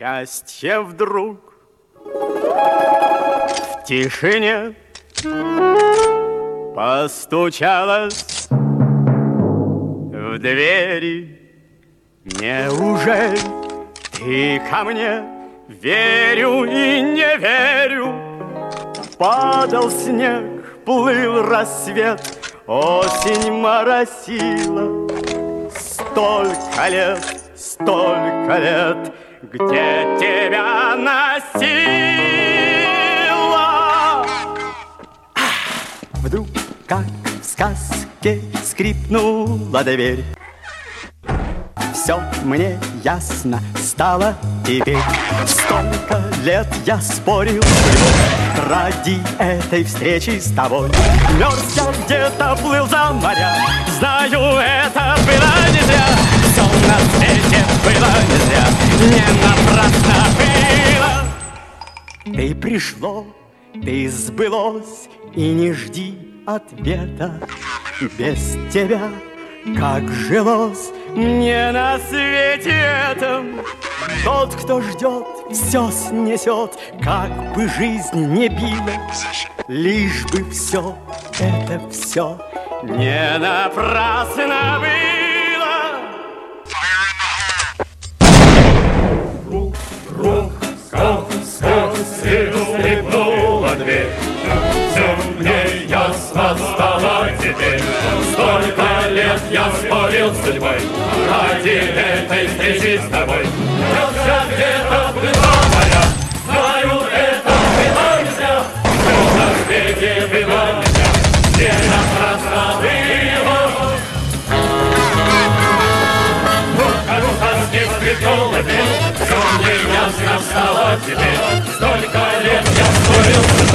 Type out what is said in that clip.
Счастье вдруг в тишине постучалось в двери. Неужели ты ко мне верю и не верю? Падал снег, плыл рассвет, осень моросила. Столько лет, столько лет, где тебя носила. Вдруг, как в сказке, скрипнула дверь. Все мне ясно стало теперь. Столько лет я спорил ради этой встречи с тобой. Мерз я где-то плыл за моря, знаю, это было не зря. Ты пришло, ты сбылось, и не жди ответа. Без тебя как жилось мне на свете этом. Тот, кто ждет, все снесет Как бы жизнь не била. Лишь бы все, это все Не напрасно было Все мне ясно стало теперь Столько лет я спорил с судьбой. Ради этой встречи с тобой. Нельзя где-то была Знаю, это было нельзя Все на свете Не напрасно было. Ясно стало теперь Столько лет я спорил